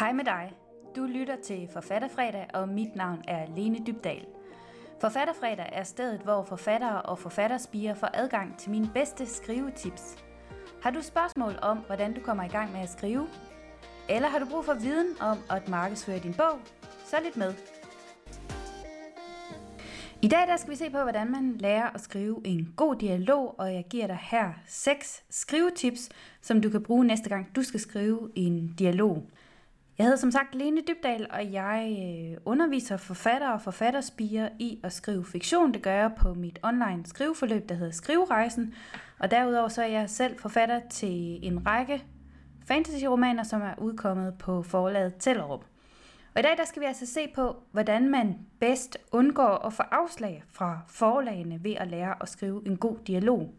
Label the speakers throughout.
Speaker 1: Hej med dig. Du lytter til Forfatterfredag, og mit navn er Lene Dybdal. Forfatterfredag er stedet, hvor forfattere og forfatterspiger får adgang til mine bedste skrivetips. Har du spørgsmål om, hvordan du kommer i gang med at skrive? Eller har du brug for viden om at markedsføre din bog? Så lidt med. I dag der skal vi se på, hvordan man lærer at skrive en god dialog, og jeg giver dig her seks skrivetips, som du kan bruge næste gang, du skal skrive en dialog. Jeg hedder som sagt Lene Dybdal, og jeg øh, underviser forfattere og forfatterspiger i at skrive fiktion. Det gør jeg på mit online skriveforløb, der hedder Skriverejsen. Og derudover så er jeg selv forfatter til en række fantasyromaner, som er udkommet på forlaget Tellerup. Og i dag der skal vi altså se på, hvordan man bedst undgår at få afslag fra forlagene ved at lære at skrive en god dialog.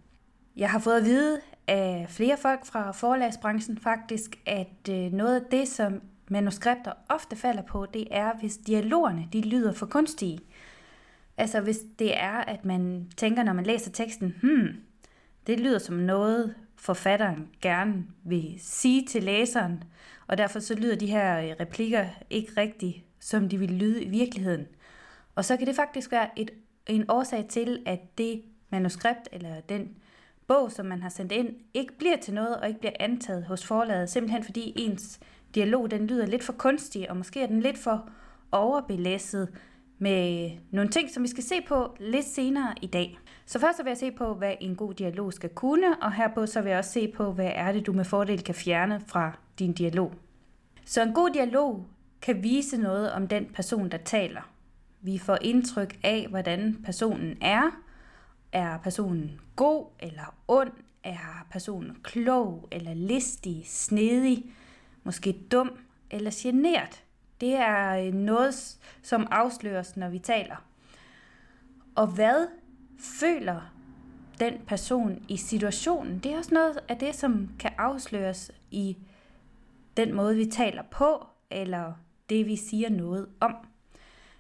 Speaker 1: Jeg har fået at vide af flere folk fra forlagsbranchen faktisk, at øh, noget af det, som manuskripter ofte falder på, det er, hvis dialogerne de lyder for kunstige. Altså hvis det er, at man tænker, når man læser teksten, hmm, det lyder som noget, forfatteren gerne vil sige til læseren, og derfor så lyder de her øh, replikker ikke rigtigt, som de vil lyde i virkeligheden. Og så kan det faktisk være et, en årsag til, at det manuskript eller den bog, som man har sendt ind, ikke bliver til noget og ikke bliver antaget hos forlaget, simpelthen fordi ens dialog den lyder lidt for kunstig, og måske er den lidt for overbelæsset med nogle ting, som vi skal se på lidt senere i dag. Så først så vil jeg se på, hvad en god dialog skal kunne, og herpå så vil jeg også se på, hvad er det, du med fordel kan fjerne fra din dialog. Så en god dialog kan vise noget om den person, der taler. Vi får indtryk af, hvordan personen er. Er personen god eller ond? Er personen klog eller listig, snedig? Måske dum eller genert. Det er øh, noget, som afsløres, når vi taler. Og hvad føler den person i situationen? Det er også noget af det, som kan afsløres i den måde, vi taler på, eller det, vi siger noget om.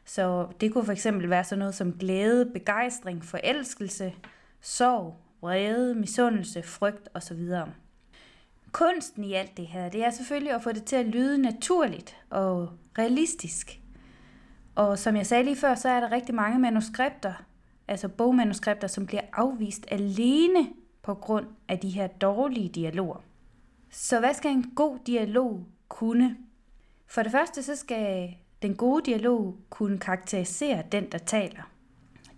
Speaker 1: Så det kunne for eksempel være sådan noget som glæde, begejstring, forelskelse, sorg, vrede, misundelse, frygt osv. Kunsten i alt det her, det er selvfølgelig at få det til at lyde naturligt og realistisk. Og som jeg sagde lige før, så er der rigtig mange manuskripter, altså bogmanuskripter, som bliver afvist alene på grund af de her dårlige dialoger. Så hvad skal en god dialog kunne? For det første, så skal den gode dialog kunne karakterisere den, der taler.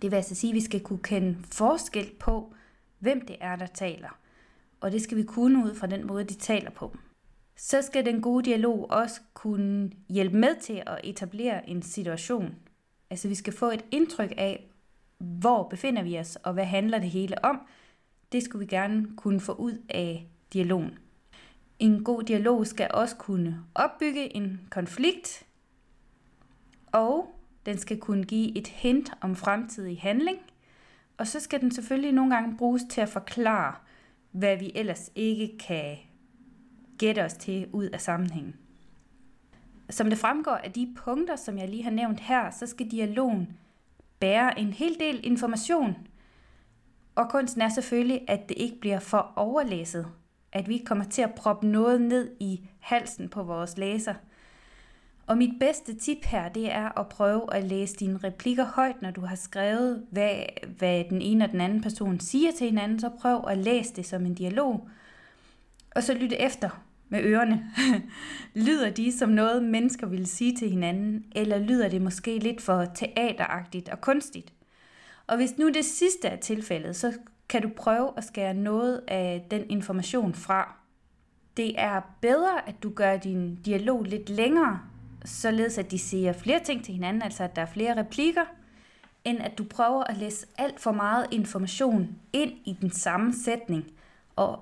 Speaker 1: Det vil altså sige, at vi skal kunne kende forskel på, hvem det er, der taler og det skal vi kunne ud fra den måde, de taler på. Så skal den gode dialog også kunne hjælpe med til at etablere en situation. Altså vi skal få et indtryk af, hvor befinder vi os, og hvad handler det hele om. Det skulle vi gerne kunne få ud af dialogen. En god dialog skal også kunne opbygge en konflikt, og den skal kunne give et hint om fremtidig handling, og så skal den selvfølgelig nogle gange bruges til at forklare, hvad vi ellers ikke kan gætte os til ud af sammenhængen. Som det fremgår af de punkter, som jeg lige har nævnt her, så skal dialogen bære en hel del information. Og kunsten er selvfølgelig, at det ikke bliver for overlæsset. At vi kommer til at proppe noget ned i halsen på vores læser – og mit bedste tip her, det er at prøve at læse dine replikker højt, når du har skrevet, hvad, hvad den ene og den anden person siger til hinanden. Så prøv at læse det som en dialog. Og så lytte efter med ørerne. lyder de som noget, mennesker ville sige til hinanden, eller lyder det måske lidt for teateragtigt og kunstigt? Og hvis nu det sidste er tilfældet, så kan du prøve at skære noget af den information fra. Det er bedre, at du gør din dialog lidt længere, således at de siger flere ting til hinanden, altså at der er flere replikker, end at du prøver at læse alt for meget information ind i den samme sætning, og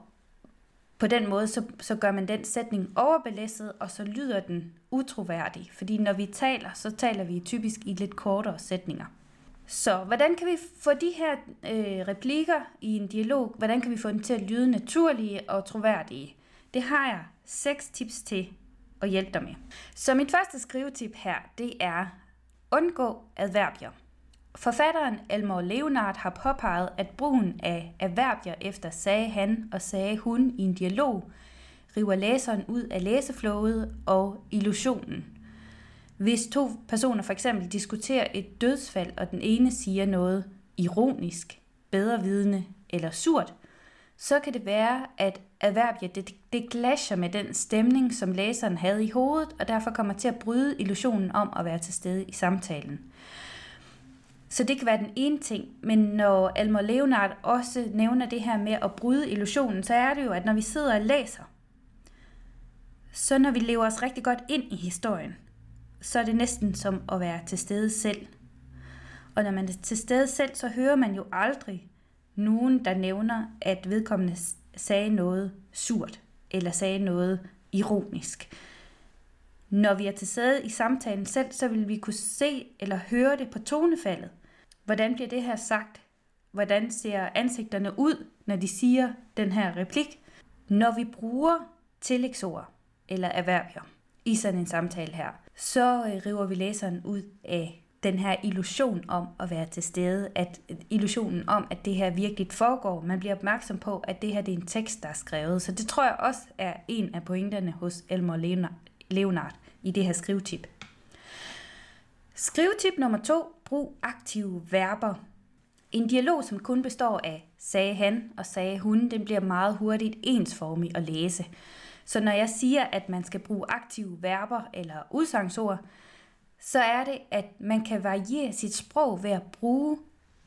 Speaker 1: på den måde, så, så gør man den sætning overbelæsset, og så lyder den utroværdig. Fordi når vi taler, så taler vi typisk i lidt kortere sætninger. Så hvordan kan vi få de her øh, replikker i en dialog, hvordan kan vi få dem til at lyde naturlige og troværdige? Det har jeg seks tips til at hjælpe dig med. Så mit første skrivetip her, det er undgå adverbier. Forfatteren Elmore Leonard har påpeget, at brugen af adverbier efter sagde han og sagde hun i en dialog river læseren ud af læseflowet og illusionen. Hvis to personer for eksempel diskuterer et dødsfald, og den ene siger noget ironisk, bedrevidende eller surt, så kan det være, at adverbier, det, det glasher med den stemning, som læseren havde i hovedet, og derfor kommer til at bryde illusionen om at være til stede i samtalen. Så det kan være den ene ting, men når Almer Leonard også nævner det her med at bryde illusionen, så er det jo, at når vi sidder og læser, så når vi lever os rigtig godt ind i historien, så er det næsten som at være til stede selv. Og når man er til stede selv, så hører man jo aldrig nogen, der nævner, at vedkommende sagde noget surt, eller sagde noget ironisk. Når vi er til stede i samtalen selv, så vil vi kunne se eller høre det på tonefaldet. Hvordan bliver det her sagt? Hvordan ser ansigterne ud, når de siger den her replik? Når vi bruger tillægsord eller erhvervier i sådan en samtale her, så øh, river vi læseren ud af den her illusion om at være til stede, at illusionen om, at det her virkelig foregår. Man bliver opmærksom på, at det her det er en tekst, der er skrevet. Så det tror jeg også er en af pointerne hos Elmer Leonard i det her skrivetip. Skrivetip nummer to. Brug aktive verber. En dialog, som kun består af sagde han og sagde hun, den bliver meget hurtigt ensformig at læse. Så når jeg siger, at man skal bruge aktive verber eller udsangsord, så er det, at man kan variere sit sprog ved at bruge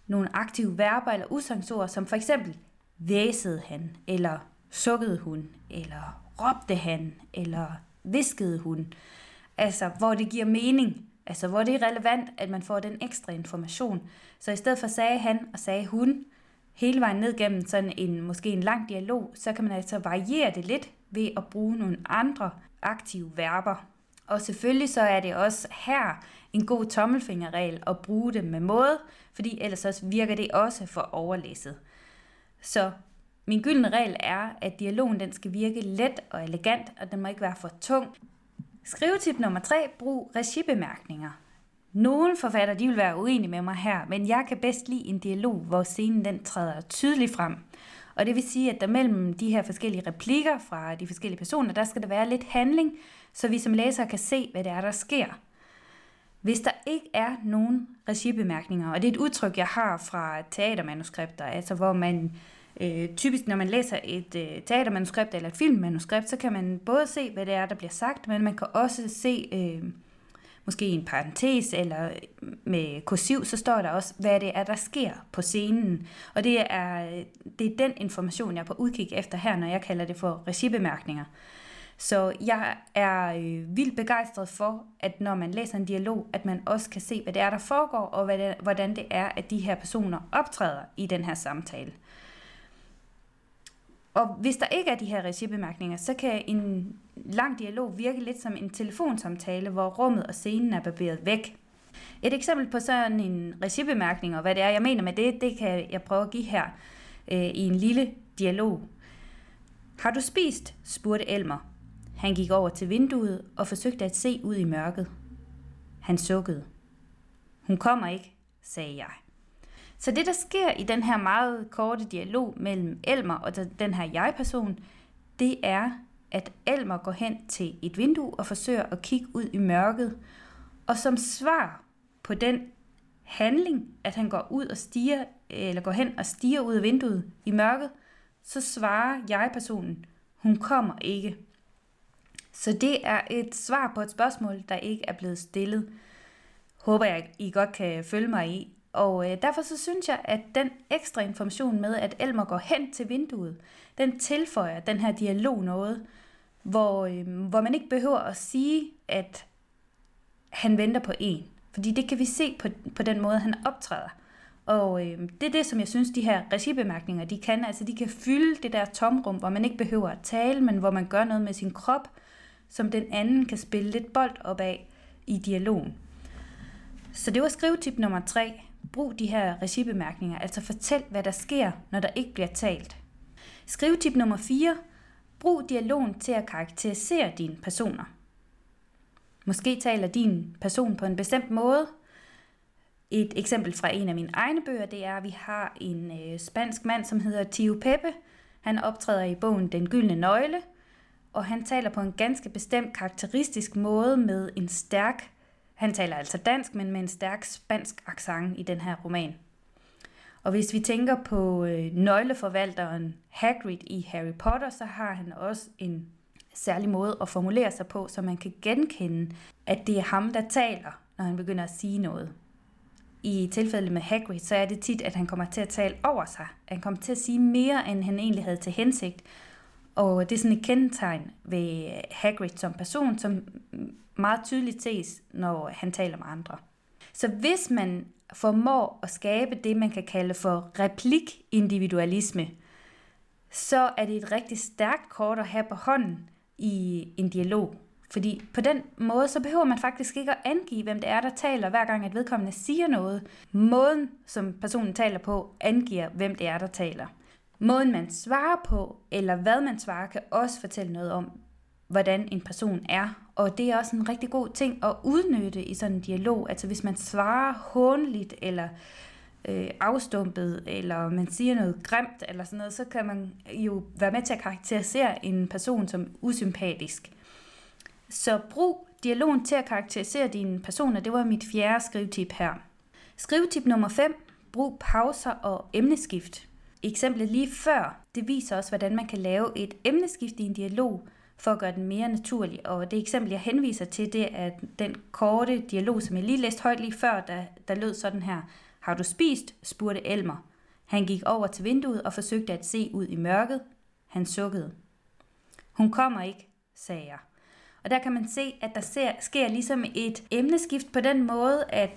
Speaker 1: nogle aktive verber eller udsagnsord, som for eksempel væsede han, eller sukkede hun, eller råbte han, eller viskede hun. Altså, hvor det giver mening, altså hvor det er relevant, at man får den ekstra information. Så i stedet for sagde han og sagde hun, hele vejen ned gennem sådan en, måske en lang dialog, så kan man altså variere det lidt ved at bruge nogle andre aktive verber. Og selvfølgelig så er det også her en god tommelfingerregel at bruge det med måde, fordi ellers så virker det også for overlæsset. Så min gyldne regel er, at dialogen den skal virke let og elegant, og den må ikke være for tung. Skrivetip nummer 3. Brug regibemærkninger. Nogle forfatter de vil være uenige med mig her, men jeg kan bedst lide en dialog, hvor scenen den træder tydeligt frem. Og det vil sige, at der mellem de her forskellige replikker fra de forskellige personer, der skal der være lidt handling, så vi som læsere kan se, hvad det er, der sker. Hvis der ikke er nogen regibemærkninger, og det er et udtryk, jeg har fra teatermanuskripter, altså hvor man øh, typisk, når man læser et øh, teatermanuskript eller et filmmanuskript, så kan man både se, hvad det er, der bliver sagt, men man kan også se øh, måske en parentes, eller med kursiv, så står der også, hvad det er, der sker på scenen. Og det er, det er den information, jeg er på udkig efter her, når jeg kalder det for regibemærkninger. Så jeg er øh, vildt begejstret for, at når man læser en dialog, at man også kan se, hvad det er, der foregår, og hvad det, hvordan det er, at de her personer optræder i den her samtale. Og hvis der ikke er de her regibemærkninger, så kan en lang dialog virke lidt som en telefonsamtale, hvor rummet og scenen er barberet væk. Et eksempel på sådan en regibemærkning, og hvad det er, jeg mener med det, det kan jeg prøve at give her øh, i en lille dialog. Har du spist? spurgte Elmer. Han gik over til vinduet og forsøgte at se ud i mørket. Han sukkede. Hun kommer ikke, sagde jeg. Så det, der sker i den her meget korte dialog mellem Elmer og den her jeg-person, det er, at Elmer går hen til et vindue og forsøger at kigge ud i mørket. Og som svar på den handling, at han går ud og stiger, eller går hen og stiger ud af vinduet i mørket, så svarer jeg-personen, hun kommer ikke. Så det er et svar på et spørgsmål, der ikke er blevet stillet. Håber jeg, I godt kan følge mig i. Og øh, derfor så synes jeg, at den ekstra information med, at Elmer går hen til vinduet, den tilføjer den her dialog noget, hvor, øh, hvor man ikke behøver at sige, at han venter på en. Fordi det kan vi se på, på den måde, han optræder. Og øh, det er det, som jeg synes, de her regibemærkninger, de kan. Altså, de kan fylde det der tomrum, hvor man ikke behøver at tale, men hvor man gør noget med sin krop, som den anden kan spille lidt bold op af i dialogen. Så det var skrivetip nummer tre. Brug de her regibemærkninger, altså fortæl, hvad der sker, når der ikke bliver talt. Skrivetip nummer 4. Brug dialogen til at karakterisere dine personer. Måske taler din person på en bestemt måde. Et eksempel fra en af mine egne bøger, det er, at vi har en øh, spansk mand, som hedder Tio Pepe. Han optræder i bogen Den Gyldne Nøgle, og han taler på en ganske bestemt karakteristisk måde med en stærk, han taler altså dansk, men med en stærk spansk accent i den her roman. Og hvis vi tænker på øh, nøgleforvalteren Hagrid i Harry Potter, så har han også en særlig måde at formulere sig på, så man kan genkende, at det er ham, der taler, når han begynder at sige noget. I tilfældet med Hagrid, så er det tit, at han kommer til at tale over sig. Han kommer til at sige mere, end han egentlig havde til hensigt. Og det er sådan et kendetegn ved Hagrid som person, som meget tydeligt ses, når han taler med andre. Så hvis man formår at skabe det, man kan kalde for replikindividualisme, så er det et rigtig stærkt kort at have på hånden i en dialog. Fordi på den måde, så behøver man faktisk ikke at angive, hvem det er, der taler, hver gang at vedkommende siger noget. Måden, som personen taler på, angiver, hvem det er, der taler. Måden, man svarer på, eller hvad man svarer, kan også fortælle noget om, hvordan en person er. Og det er også en rigtig god ting at udnytte i sådan en dialog. Altså hvis man svarer hånligt eller øh, afstumpet, eller man siger noget grimt, eller sådan noget, så kan man jo være med til at karakterisere en person som usympatisk. Så brug dialogen til at karakterisere dine personer. Det var mit fjerde skrivetip her. Skrivetip nummer 5. Brug pauser og emneskift. Eksemplet lige før, det viser også, hvordan man kan lave et emneskift i en dialog, for at gøre den mere naturlig. Og det eksempel, jeg henviser til, det er den korte dialog, som jeg lige læste højt lige før, der, der lød sådan her. Har du spist? spurgte Elmer. Han gik over til vinduet og forsøgte at se ud i mørket. Han sukkede. Hun kommer ikke, sagde jeg. Og der kan man se, at der ser, sker ligesom et emneskift på den måde, at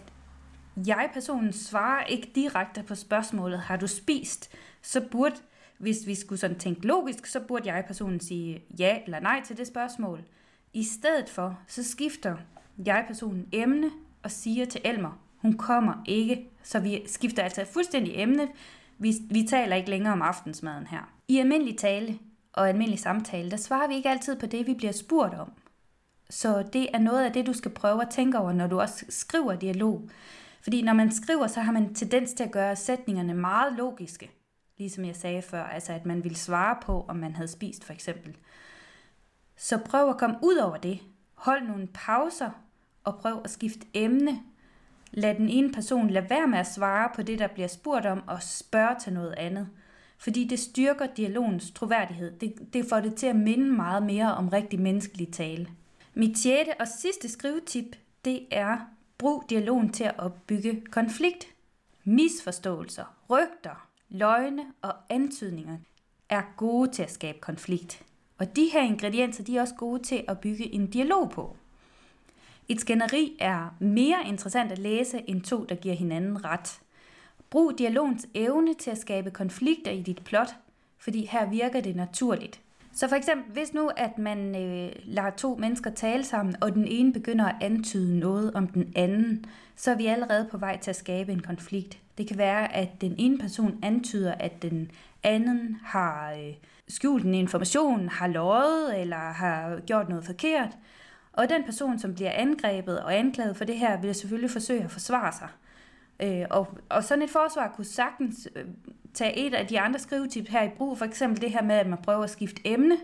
Speaker 1: jeg-personen svarer ikke direkte på spørgsmålet, har du spist? Så burde, hvis vi skulle sådan tænke logisk, så burde jeg-personen sige ja eller nej til det spørgsmål. I stedet for, så skifter jeg-personen emne og siger til Elmer, hun kommer ikke. Så vi skifter altså fuldstændig emne. Vi, vi taler ikke længere om aftensmaden her. I almindelig tale og almindelig samtale, der svarer vi ikke altid på det, vi bliver spurgt om. Så det er noget af det, du skal prøve at tænke over, når du også skriver dialog. Fordi når man skriver, så har man tendens til at gøre sætningerne meget logiske. Ligesom jeg sagde før, altså at man vil svare på, om man havde spist for eksempel. Så prøv at komme ud over det. Hold nogle pauser og prøv at skifte emne. Lad den ene person lade være med at svare på det, der bliver spurgt om, og spørge til noget andet. Fordi det styrker dialogens troværdighed. Det, det får det til at minde meget mere om rigtig menneskelig tale. Mit sjette og sidste skrivetip, det er brug dialogen til at opbygge konflikt. Misforståelser, rygter, løgne og antydninger er gode til at skabe konflikt. Og de her ingredienser, de er også gode til at bygge en dialog på. Et skænderi er mere interessant at læse end to, der giver hinanden ret. Brug dialogens evne til at skabe konflikter i dit plot, fordi her virker det naturligt. Så for eksempel, hvis nu, at man øh, lader to mennesker tale sammen, og den ene begynder at antyde noget om den anden, så er vi allerede på vej til at skabe en konflikt. Det kan være, at den ene person antyder, at den anden har øh, skjult en information, har løjet eller har gjort noget forkert. Og den person, som bliver angrebet og anklaget for det her, vil selvfølgelig forsøge at forsvare sig. Øh, og, og sådan et forsvar kunne sagtens øh, tage et af de andre skrivetips her i brug, for eksempel det her med, at man prøver at skifte emne.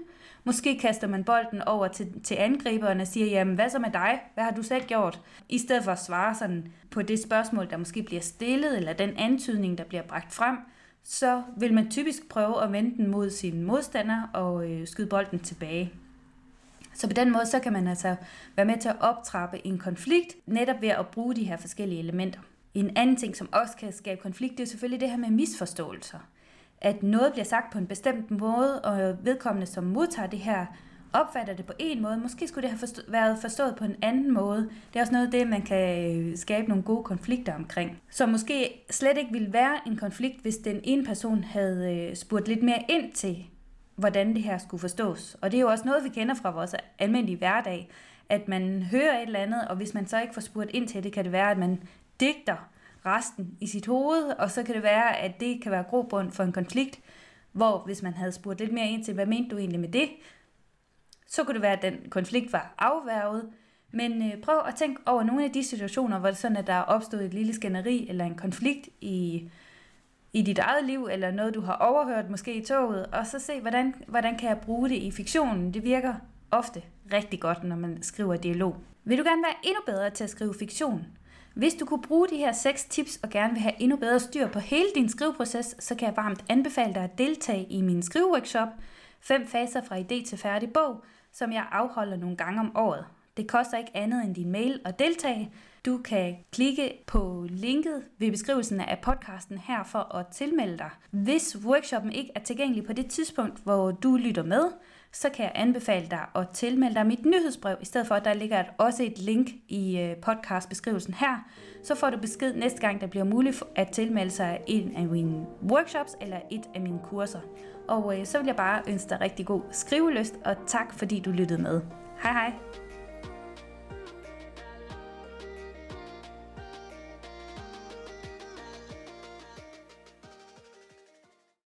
Speaker 1: Måske kaster man bolden over til, til angriberen og siger, jamen hvad så med dig? Hvad har du selv gjort? I stedet for at svare sådan på det spørgsmål, der måske bliver stillet, eller den antydning, der bliver bragt frem, så vil man typisk prøve at vende den mod sin modstander og øh, skyde bolden tilbage. Så på den måde, så kan man altså være med til at optrappe en konflikt, netop ved at bruge de her forskellige elementer. En anden ting, som også kan skabe konflikt, det er selvfølgelig det her med misforståelser. At noget bliver sagt på en bestemt måde, og vedkommende, som modtager det her, opfatter det på en måde. Måske skulle det have forstå- været forstået på en anden måde. Det er også noget af det, man kan øh, skabe nogle gode konflikter omkring. Så måske slet ikke ville være en konflikt, hvis den ene person havde øh, spurgt lidt mere ind til, hvordan det her skulle forstås. Og det er jo også noget, vi kender fra vores almindelige hverdag, at man hører et eller andet, og hvis man så ikke får spurgt ind til det, kan det være, at man digter resten i sit hoved, og så kan det være, at det kan være grobund for en konflikt, hvor hvis man havde spurgt lidt mere ind til, hvad mente du egentlig med det, så kunne det være, at den konflikt var afværget. Men øh, prøv at tænke over nogle af de situationer, hvor det sådan, at der er opstået et lille skænderi eller en konflikt i, i dit eget liv, eller noget, du har overhørt måske i toget, og så se, hvordan, hvordan kan jeg bruge det i fiktionen. Det virker ofte rigtig godt, når man skriver dialog. Vil du gerne være endnu bedre til at skrive fiktion? Hvis du kunne bruge de her seks tips og gerne vil have endnu bedre styr på hele din skriveproces, så kan jeg varmt anbefale dig at deltage i min skriveworkshop, 5 faser fra idé til færdig bog, som jeg afholder nogle gange om året. Det koster ikke andet end din mail at deltage. Du kan klikke på linket ved beskrivelsen af podcasten her for at tilmelde dig. Hvis workshoppen ikke er tilgængelig på det tidspunkt, hvor du lytter med, så kan jeg anbefale dig at tilmelde dig mit nyhedsbrev, i stedet for at der ligger også et link i øh, podcastbeskrivelsen her. Så får du besked næste gang, der bliver muligt at tilmelde sig en af mine workshops eller et af mine kurser. Og øh, så vil jeg bare ønske dig rigtig god skriveløst, og tak fordi du lyttede med. Hej hej!